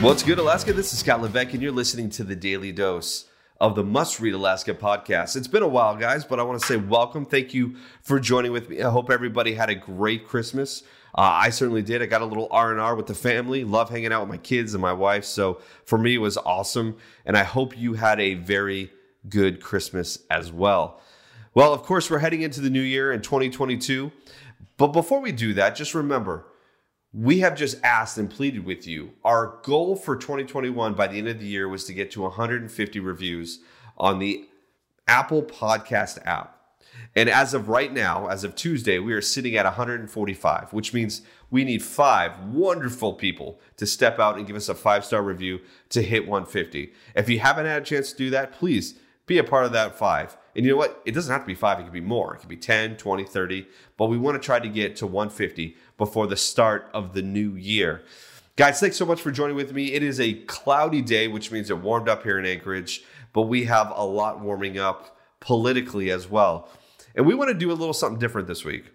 What's good, Alaska? This is Scott Levesque, and you're listening to the Daily Dose of the Must Read Alaska podcast. It's been a while, guys, but I want to say welcome. Thank you for joining with me. I hope everybody had a great Christmas. Uh, I certainly did. I got a little R and R with the family. Love hanging out with my kids and my wife. So for me, it was awesome, and I hope you had a very good Christmas as well. Well, of course, we're heading into the new year in 2022. But before we do that, just remember we have just asked and pleaded with you. Our goal for 2021 by the end of the year was to get to 150 reviews on the Apple Podcast app. And as of right now, as of Tuesday, we are sitting at 145, which means we need five wonderful people to step out and give us a five star review to hit 150. If you haven't had a chance to do that, please be a part of that five. And you know what? It doesn't have to be five, it could be more. It could be 10, 20, 30, but we want to try to get to 150 before the start of the new year. Guys, thanks so much for joining with me. It is a cloudy day, which means it warmed up here in Anchorage, but we have a lot warming up politically as well. And we want to do a little something different this week.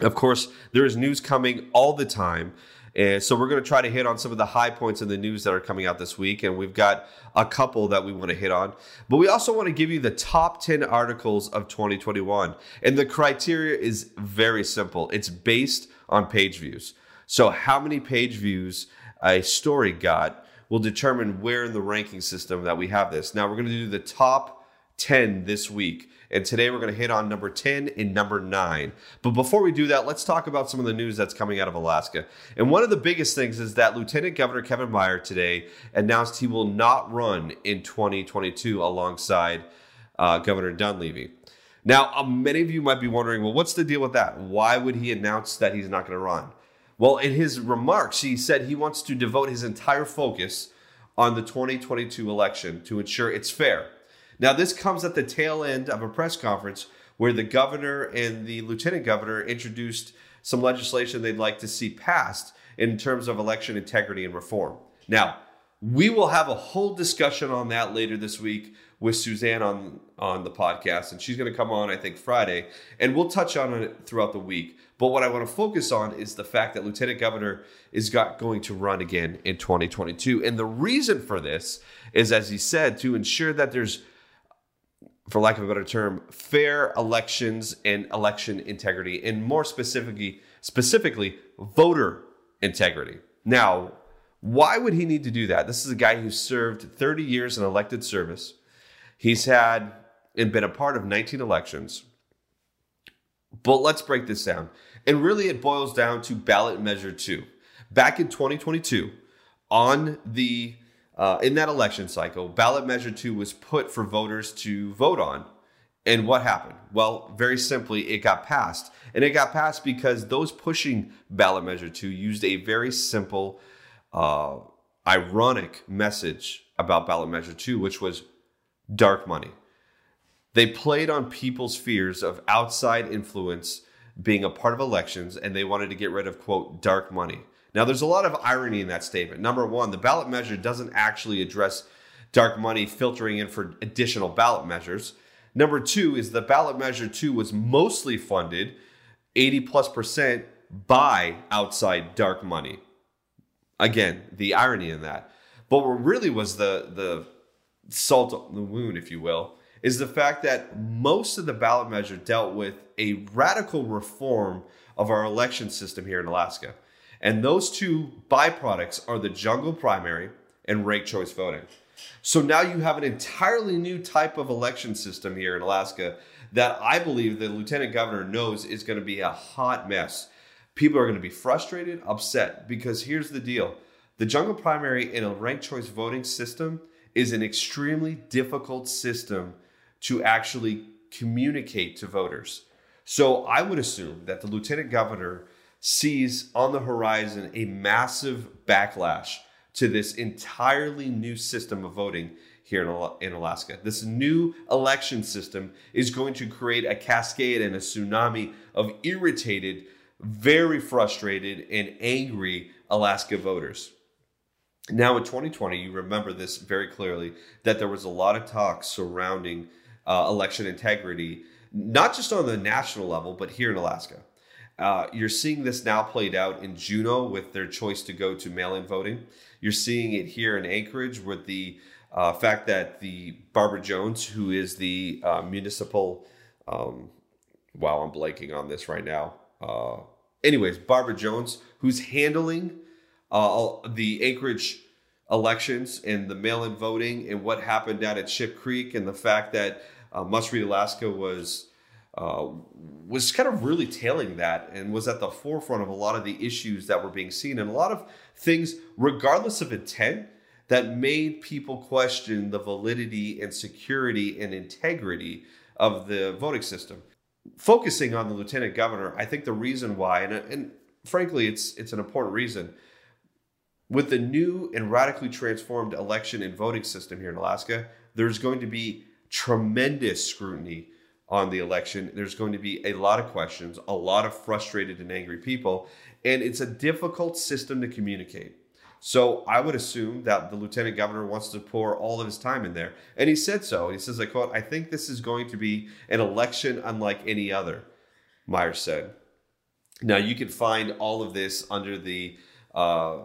Of course, there is news coming all the time. And so we're going to try to hit on some of the high points in the news that are coming out this week. And we've got a couple that we want to hit on. But we also want to give you the top 10 articles of 2021. And the criteria is very simple it's based on page views. So, how many page views a story got will determine where in the ranking system that we have this. Now, we're going to do the top 10 this week. And today we're going to hit on number 10 and number 9. But before we do that, let's talk about some of the news that's coming out of Alaska. And one of the biggest things is that Lieutenant Governor Kevin Meyer today announced he will not run in 2022 alongside uh, Governor Dunleavy. Now, uh, many of you might be wondering, well, what's the deal with that? Why would he announce that he's not going to run? Well, in his remarks, he said he wants to devote his entire focus on the 2022 election to ensure it's fair. Now, this comes at the tail end of a press conference where the governor and the lieutenant governor introduced some legislation they'd like to see passed in terms of election integrity and reform. Now, we will have a whole discussion on that later this week with Suzanne on on the podcast, and she's going to come on I think Friday, and we'll touch on it throughout the week. But what I want to focus on is the fact that Lieutenant Governor is got, going to run again in 2022, and the reason for this is, as he said, to ensure that there's for lack of a better term, fair elections and election integrity, and more specifically, specifically voter integrity. Now, why would he need to do that? This is a guy who served 30 years in elected service. He's had and been a part of 19 elections. But let's break this down. And really, it boils down to ballot measure two. Back in 2022, on the uh, in that election cycle, ballot measure two was put for voters to vote on. And what happened? Well, very simply, it got passed. And it got passed because those pushing ballot measure two used a very simple, uh, ironic message about ballot measure two, which was dark money. They played on people's fears of outside influence being a part of elections, and they wanted to get rid of, quote, dark money. Now, there's a lot of irony in that statement. Number one, the ballot measure doesn't actually address dark money filtering in for additional ballot measures. Number two is the ballot measure two was mostly funded 80 plus percent by outside dark money. Again, the irony in that. But what really was the, the salt on the wound, if you will, is the fact that most of the ballot measure dealt with a radical reform of our election system here in Alaska. And those two byproducts are the jungle primary and ranked choice voting. So now you have an entirely new type of election system here in Alaska that I believe the lieutenant governor knows is going to be a hot mess. People are going to be frustrated, upset, because here's the deal the jungle primary in a ranked choice voting system is an extremely difficult system to actually communicate to voters. So I would assume that the lieutenant governor sees on the horizon a massive backlash to this entirely new system of voting here in, Alaska. This new election system is going to create a cascade and a tsunami of irritated, very frustrated, and angry Alaska voters. Now, in 2020, you remember this very clearly that there was a lot of talk surrounding uh, election integrity, not just on the national level, but here in Alaska. Uh, you're seeing this now played out in Juneau with their choice to go to mail in voting. You're seeing it here in Anchorage with the uh, fact that the Barbara Jones, who is the uh, municipal, um, wow, I'm blanking on this right now. Uh, anyways, Barbara Jones, who's handling uh, the Anchorage elections and the mail in voting and what happened down at Ship Creek and the fact that uh, Must Read Alaska was uh, was kind of really tailing that and was at the forefront of a lot of the issues that were being seen and a lot of things, regardless of intent, that made people question the validity and security and integrity of the voting system. Focusing on the lieutenant governor, I think the reason why, and, and frankly, it's it's an important reason. With the new and radically transformed election and voting system here in Alaska, there's going to be tremendous scrutiny on the election. There's going to be a lot of questions, a lot of frustrated and angry people, and it's a difficult system to communicate. So I would assume that the lieutenant governor wants to pour all of his time in there. And he said so. He says, I quote, I think this is going to be an election unlike any other, Myers said. Now you can find all of this under the uh,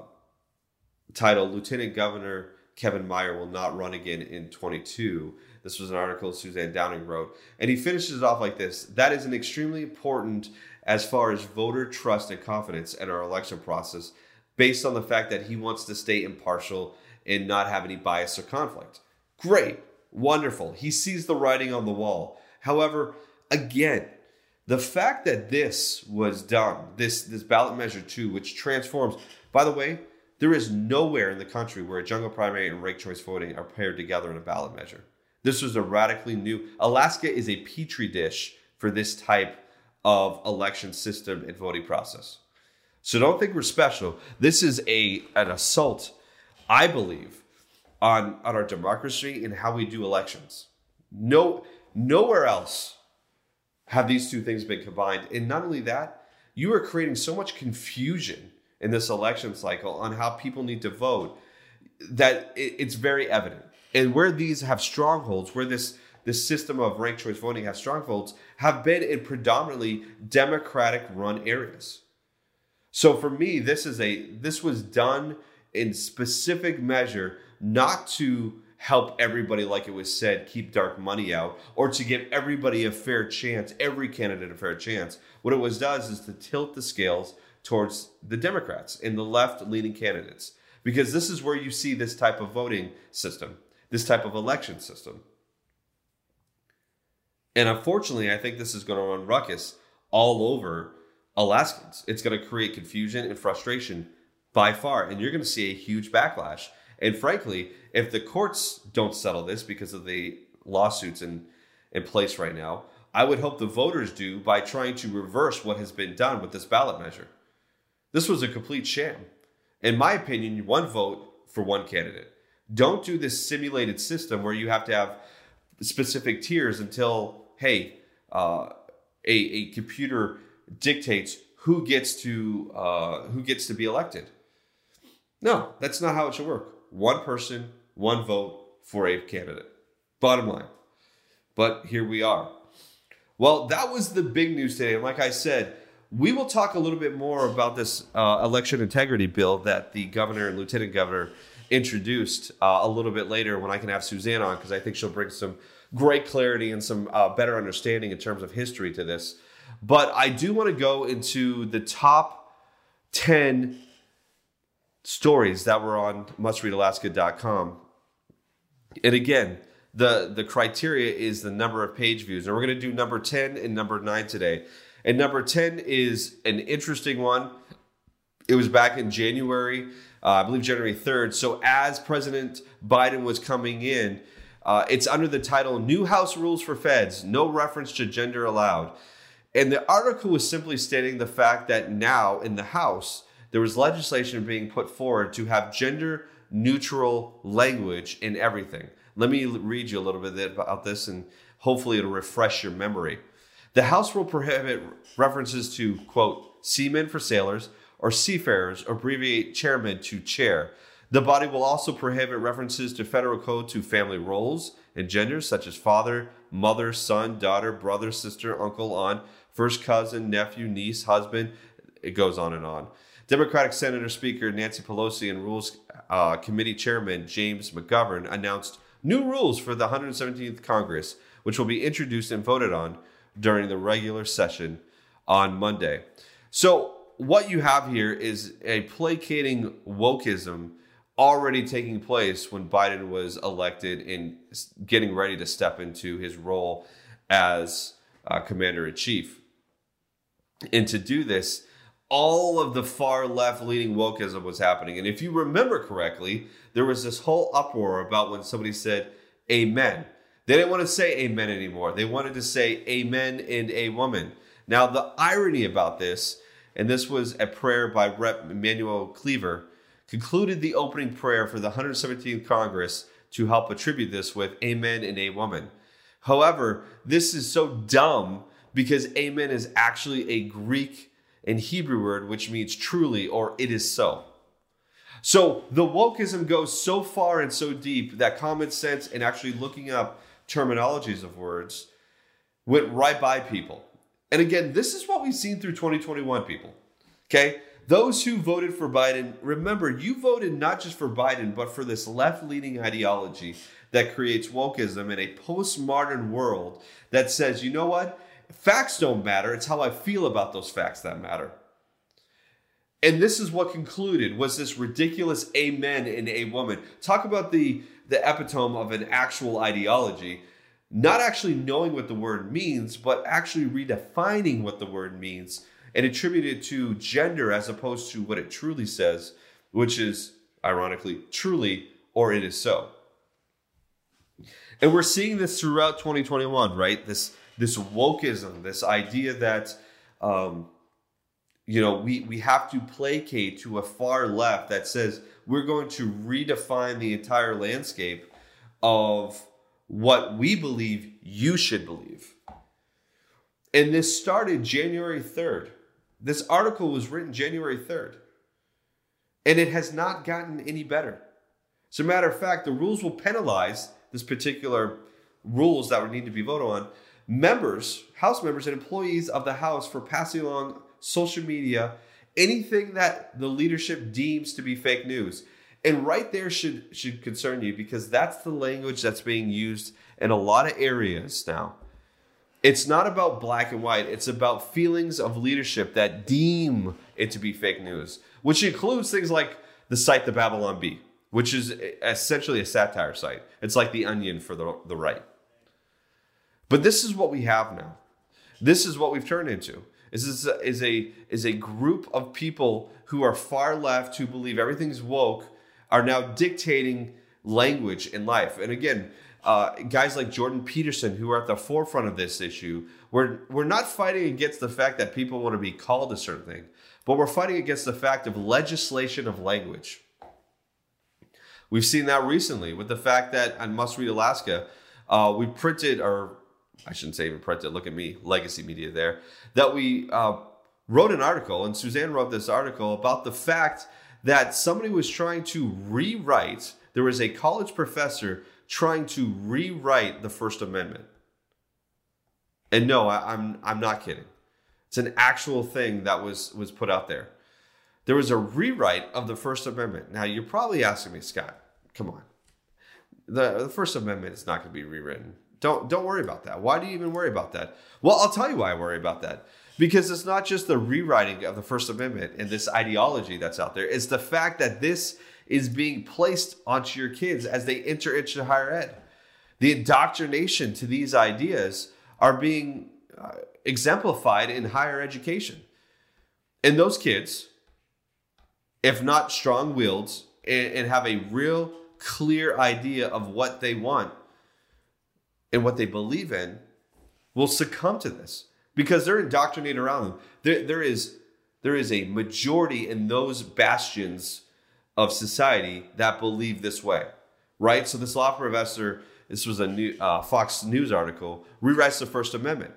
title Lieutenant Governor Kevin Meyer will not run again in 22. This was an article Suzanne Downing wrote. And he finishes it off like this That is an extremely important as far as voter trust and confidence in our election process, based on the fact that he wants to stay impartial and not have any bias or conflict. Great, wonderful. He sees the writing on the wall. However, again, the fact that this was done, this this ballot measure two, which transforms, by the way, there is nowhere in the country where a jungle primary and ranked choice voting are paired together in a ballot measure. This was a radically new. Alaska is a petri dish for this type of election system and voting process. So don't think we're special. This is a an assault, I believe, on on our democracy and how we do elections. No, nowhere else have these two things been combined. And not only that, you are creating so much confusion in this election cycle on how people need to vote that it's very evident. And where these have strongholds, where this this system of ranked choice voting has strongholds, have been in predominantly Democratic run areas. So for me, this is a this was done in specific measure not to help everybody like it was said keep dark money out or to give everybody a fair chance every candidate a fair chance. What it was does is to tilt the scales towards the democrats and the left leaning candidates because this is where you see this type of voting system this type of election system. And unfortunately, I think this is going to run ruckus all over Alaskans. It's going to create confusion and frustration by far, and you're going to see a huge backlash. And frankly, if the courts don't settle this because of the lawsuits in, in place right now, I would hope the voters do by trying to reverse what has been done with this ballot measure. This was a complete sham. In my opinion, one vote for one candidate. Don't do this simulated system where you have to have specific tiers until, hey, uh, a, a computer dictates who gets to uh, who gets to be elected. No, that's not how it should work. One person, one vote for a candidate. Bottom line. But here we are. Well, that was the big news today. And like I said, we will talk a little bit more about this uh, election integrity bill that the governor and lieutenant governor introduced uh, a little bit later when I can have Suzanne on because I think she'll bring some great clarity and some uh, better understanding in terms of history to this. But I do want to go into the top 10 stories that were on mustreadalaska.com. And again, the, the criteria is the number of page views. And we're going to do number 10 and number 9 today. And number 10 is an interesting one. It was back in January uh, I believe January 3rd. So as President Biden was coming in, uh, it's under the title New House Rules for Feds, no reference to gender allowed. And the article was simply stating the fact that now in the House, there was legislation being put forward to have gender neutral language in everything. Let me read you a little bit about this and hopefully it'll refresh your memory. The House will prohibit references to, quote, seamen for sailors or seafarers, abbreviate chairman to chair. The body will also prohibit references to federal code to family roles and genders such as father, mother, son, daughter, brother, sister, uncle, aunt, first cousin, nephew, niece, husband. It goes on and on. Democratic Senator Speaker Nancy Pelosi and Rules uh, Committee Chairman James McGovern announced new rules for the 117th Congress, which will be introduced and voted on during the regular session on Monday. So, what you have here is a placating wokeism already taking place when Biden was elected and getting ready to step into his role as uh, commander in chief. And to do this, all of the far left leaning wokeism was happening. And if you remember correctly, there was this whole uproar about when somebody said amen. They didn't want to say amen anymore. They wanted to say amen and a woman. Now, the irony about this, and this was a prayer by Rep. Emanuel Cleaver, concluded the opening prayer for the 117th Congress to help attribute this with amen and a woman. However, this is so dumb because amen is actually a Greek and Hebrew word which means truly or it is so. So the wokeism goes so far and so deep that common sense and actually looking up terminologies of words went right by people. And again, this is what we've seen through 2021, people. Okay? Those who voted for Biden, remember, you voted not just for Biden, but for this left leaning ideology that creates wokeism in a postmodern world that says, you know what? Facts don't matter. It's how I feel about those facts that matter. And this is what concluded was this ridiculous amen in a woman. Talk about the, the epitome of an actual ideology, not actually knowing what the word means, but actually redefining what the word means and attribute it to gender as opposed to what it truly says, which is ironically truly or it is so. And we're seeing this throughout 2021, right? This this wokeism, this idea that um, you know we we have to placate to a far left that says we're going to redefine the entire landscape of what we believe you should believe. And this started January 3rd. This article was written January 3rd. And it has not gotten any better. As a matter of fact, the rules will penalize this particular rules that would need to be voted on members, House members, and employees of the House for passing along social media anything that the leadership deems to be fake news. And right there should should concern you because that's the language that's being used in a lot of areas now it's not about black and white. It's about feelings of leadership that deem it to be fake news, which includes things like the site The Babylon Bee, which is essentially a satire site. It's like the onion for the, the right. But this is what we have now. This is what we've turned into. Is is a, is a is a group of people who are far left who believe everything's woke are now dictating language in life. And again, uh, guys like Jordan Peterson, who are at the forefront of this issue, we're, we're not fighting against the fact that people want to be called a certain thing, but we're fighting against the fact of legislation of language. We've seen that recently with the fact that on Must Read Alaska, uh, we printed, or I shouldn't say even printed, look at me, legacy media there, that we uh, wrote an article, and Suzanne wrote this article about the fact that somebody was trying to rewrite, there was a college professor trying to rewrite the First Amendment. And no, I, I'm I'm not kidding. It's an actual thing that was was put out there. There was a rewrite of the First Amendment. Now you're probably asking me, Scott, come on. The, the First Amendment is not going to be rewritten. Don't don't worry about that. Why do you even worry about that? Well, I'll tell you why I worry about that. Because it's not just the rewriting of the First Amendment and this ideology that's out there. It's the fact that this is being placed onto your kids as they enter into higher ed. The indoctrination to these ideas are being uh, exemplified in higher education. And those kids, if not strong willed and, and have a real clear idea of what they want and what they believe in, will succumb to this because they're indoctrinated around them. There, there is there is a majority in those bastions of society that believe this way, right? So this law professor, this was a new uh, Fox News article, rewrites the First Amendment,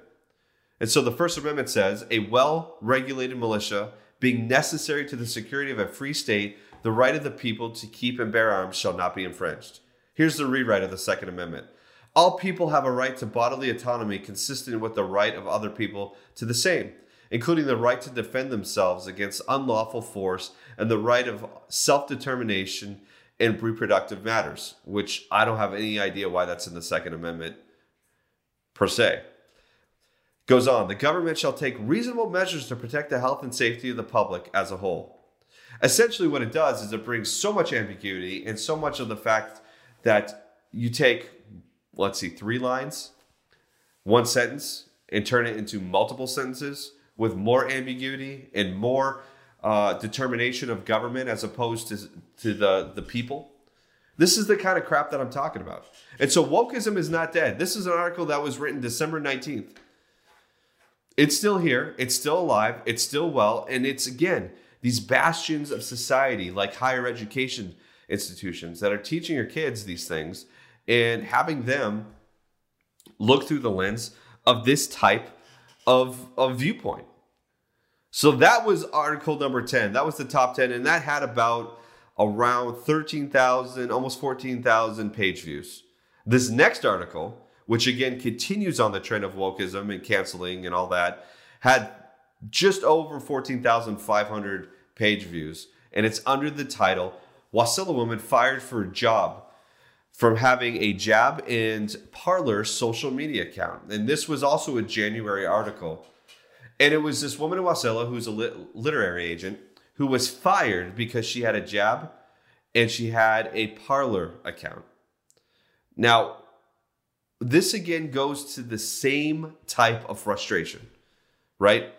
and so the First Amendment says a well-regulated militia being necessary to the security of a free state, the right of the people to keep and bear arms shall not be infringed. Here's the rewrite of the Second Amendment. All people have a right to bodily autonomy consistent with the right of other people to the same, including the right to defend themselves against unlawful force and the right of self determination in reproductive matters, which I don't have any idea why that's in the Second Amendment per se. Goes on, the government shall take reasonable measures to protect the health and safety of the public as a whole. Essentially, what it does is it brings so much ambiguity and so much of the fact that you take let's see, three lines, one sentence, and turn it into multiple sentences with more ambiguity and more uh, determination of government as opposed to, to the, the people. This is the kind of crap that I'm talking about. And so wokeism is not dead. This is an article that was written December 19th. It's still here, it's still alive, it's still well, and it's again these bastions of society like higher education institutions that are teaching your kids these things and having them look through the lens of this type of, of viewpoint. So that was article number 10. That was the top 10, and that had about around 13,000, almost 14,000 page views. This next article, which again continues on the trend of wokeism and canceling and all that, had just over 14,500 page views, and it's under the title Wasilla Woman Fired for a Job from having a Gab and Parler social media account. And this was also a January article. And it was this woman in Wasilla who's a lit- literary agent who was fired because she had a Gab and she had a Parler account. Now, this again goes to the same type of frustration, right?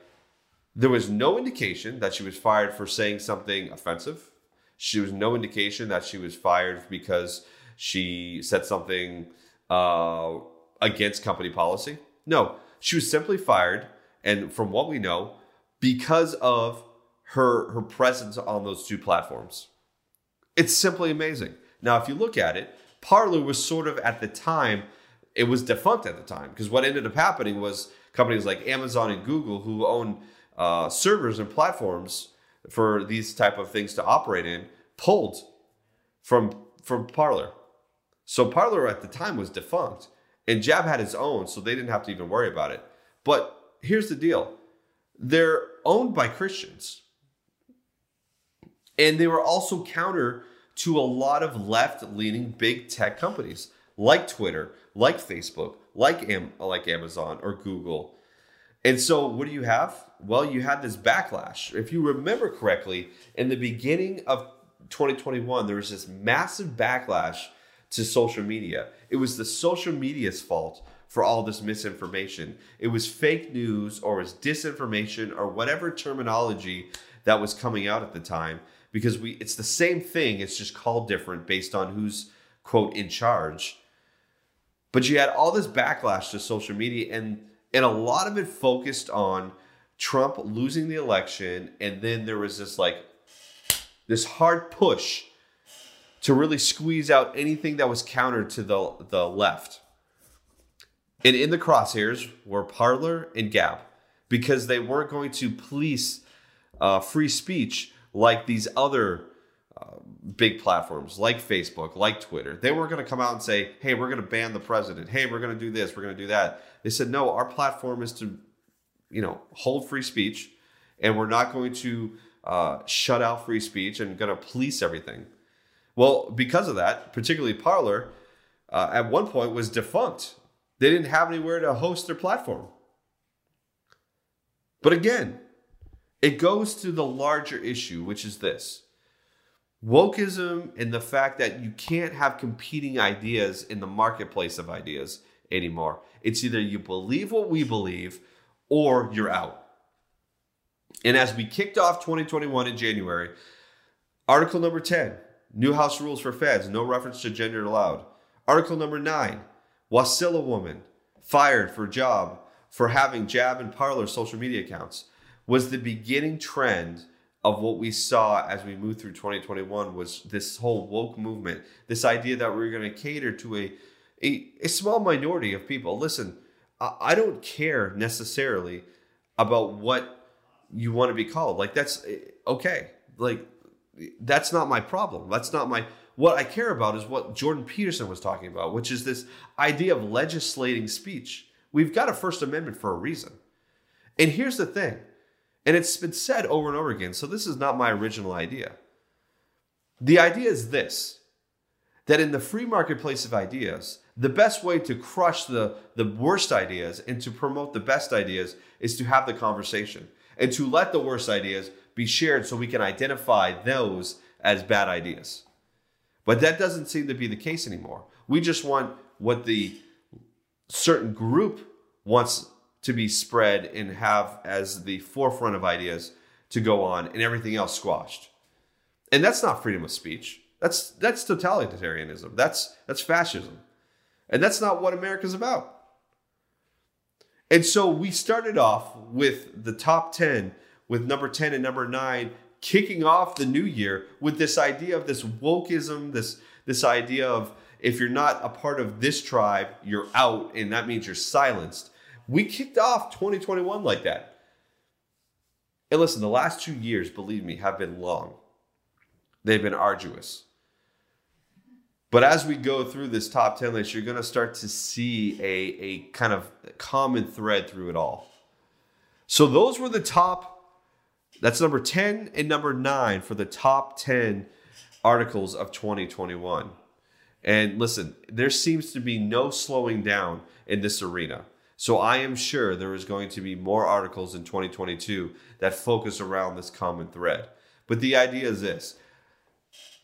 There was no indication that she was fired for saying something offensive. She was no indication that she was fired because she said something uh, against company policy. No, she was simply fired, and from what we know, because of her her presence on those two platforms. It's simply amazing. Now, if you look at it, Parler was sort of at the time it was defunct at the time because what ended up happening was companies like Amazon and Google, who own uh, servers and platforms for these type of things to operate in, pulled from from Parler. So Parler at the time was defunct, and Gab had his own, so they didn't have to even worry about it. But here's the deal they're owned by Christians. And they were also counter to a lot of left leaning big tech companies like Twitter, like Facebook, like, Am- like Amazon or Google. And so, what do you have? Well, you had this backlash. If you remember correctly, in the beginning of 2021, there was this massive backlash to social media. It was the social media's fault for all this misinformation. It was fake news or was disinformation or whatever terminology that was coming out at the time because we it's the same thing, it's just called different based on who's quote in charge. But you had all this backlash to social media and and a lot of it focused on Trump losing the election and then there was this like this hard push to really squeeze out anything that was counter to the, the left. And in the crosshairs were Parler and Gab because they weren't going to police uh, free speech like these other uh, big platforms like Facebook, like Twitter. They weren't going to come out and say, hey, we're going to ban the president. Hey, we're going to do this. We're going to do that. They said, no, our platform is to, you know, hold free speech and we're not going to uh, shut out free speech and going to police everything. Well, because of that, particularly Parler, uh, at one point was defunct. They didn't have anywhere to host their platform. But again, it goes to the larger issue, which is this wokeism and the fact that you can't have competing ideas in the marketplace of ideas anymore. It's either you believe what we believe or you're out. And as we kicked off 2021 in January, article number 10 New House rules for feds, no reference to gender allowed. Article number nine Wasilla woman fired for job for having Gab and parler social media accounts was the beginning trend of what we saw as we moved through 2021 was this whole woke movement, this idea that we are going to cater to a, a, a small minority of people. Listen, I, I don't care necessarily about what you want to be called. Like that's eh, okay. Like that's not my problem. That's not my what I care about is what Jordan Peterson was talking about, which is this idea of legislating speech. We've got a First Amendment for a reason. And here's the thing and it's been said over and over again, so this is not my original idea. The idea is this that in the free marketplace of ideas, the best way to crush the, the worst ideas and to promote the best ideas is to have the conversation and to let the worst ideas be shared so we can identify those as bad ideas. But that doesn't seem to be the case anymore. We just want what the certain group wants to be spread and have as the forefront of ideas to go on and everything else squashed. And that's not freedom of speech. That's that's totalitarianism. That's that's fascism. And that's not what America's about. And so we started off with the top 10 with number 10 and number 9 kicking off the new year with this idea of this wokeism, this this idea of if you're not a part of this tribe, you're out and that means you're silenced. We kicked off 2021 like that. And listen, the last two years, believe me, have been long. They've been arduous. But as we go through this top 10 list, you're going to start to see a, a kind of common thread through it all. So those were the top, that's number 10 and number 9 for the top 10 articles of 2021. And listen, there seems to be no slowing down in this arena. So I am sure there is going to be more articles in 2022 that focus around this common thread. But the idea is this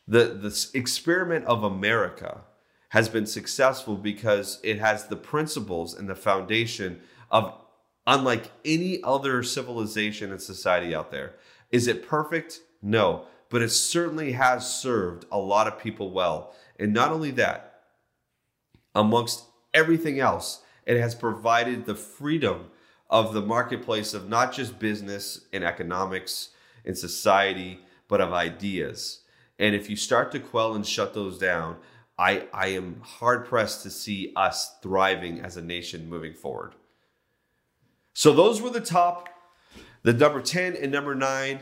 the, the experiment of America has been successful because it has the principles and the foundation of unlike any other civilization and society out there. Is it perfect? No, but it certainly has served a lot of people well. And not only that, amongst everything else, it has provided the freedom of the marketplace of not just business and economics and society, but of ideas. And if you start to quell and shut those down, I, I am hard pressed to see us thriving as a nation moving forward. So those were the top, the number 10 and number 9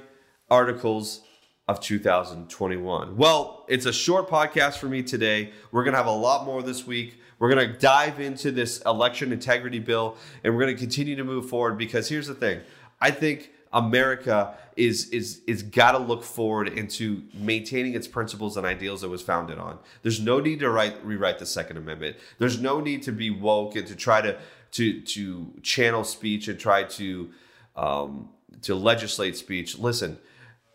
articles of 2021. Well, it's a short podcast for me today. We're going to have a lot more this week. We're going to dive into this election integrity bill and we're going to continue to move forward because here's the thing. I think America is is is got to look forward into maintaining its principles and ideals it was founded on. There's no need to write rewrite the Second Amendment. There's no need to be woke and to try to to to channel speech and try to um, to legislate speech. Listen,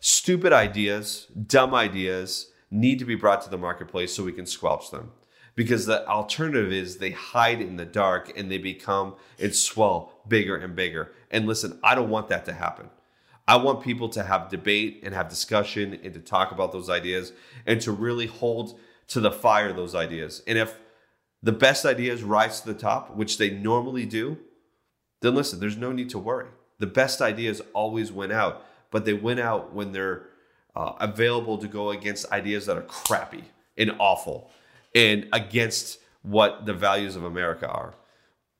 stupid ideas, dumb ideas need to be brought to the marketplace so we can squelch them because the alternative is they hide in the dark and they become and swell bigger and bigger. And listen, I don't want that to happen. I want people to have debate and have discussion and to talk about those ideas and to really hold to the fire those ideas. And if the best ideas rise to the top, which they normally do, then listen, there's no need to worry. The best ideas always win out, but they win out when they're uh, available to go against ideas that are crappy and awful and against what the values of America are.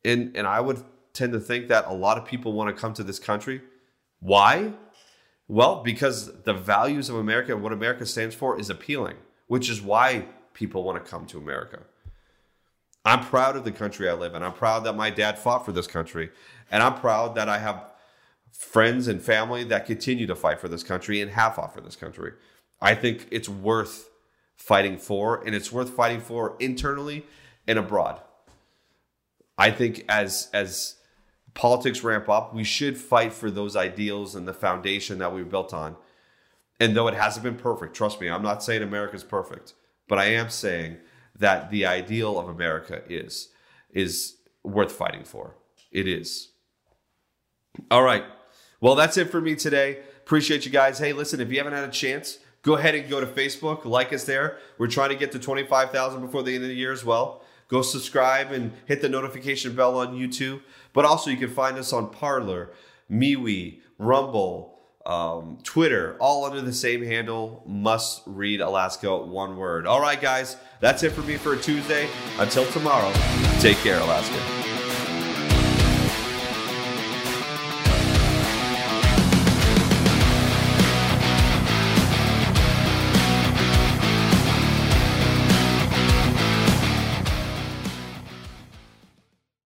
And and I would tend to think that a lot of people want to come to this country. Why? Well, because the values of America and what America stands for is appealing, which is why people want to come to America. I'm proud of the country I live in. I'm proud that my dad fought for this country. And I'm proud that I have friends and family that continue to fight for this country and have fought for this country. I think it's worth fighting for, and it's worth fighting for internally and abroad. I think as as politics ramp up, we should fight for those ideals and the foundation that we built on. And though it hasn't been perfect, trust me, I'm not saying America's perfect, but I am saying that the ideal of America is is worth fighting for. It is. All right. Well, that's it for me today. Appreciate you guys. Hey, listen, if you haven't had a chance, go ahead and go to Facebook, like us there. We're trying to get to 25,000 before the end of the year as well. go subscribe and hit the notification bell on YouTube. But also, you can find us on Parler, MeWe, Rumble, um, Twitter, all under the same handle. Must read Alaska, one word. All right, guys, that's it for me for a Tuesday. Until tomorrow, take care, Alaska.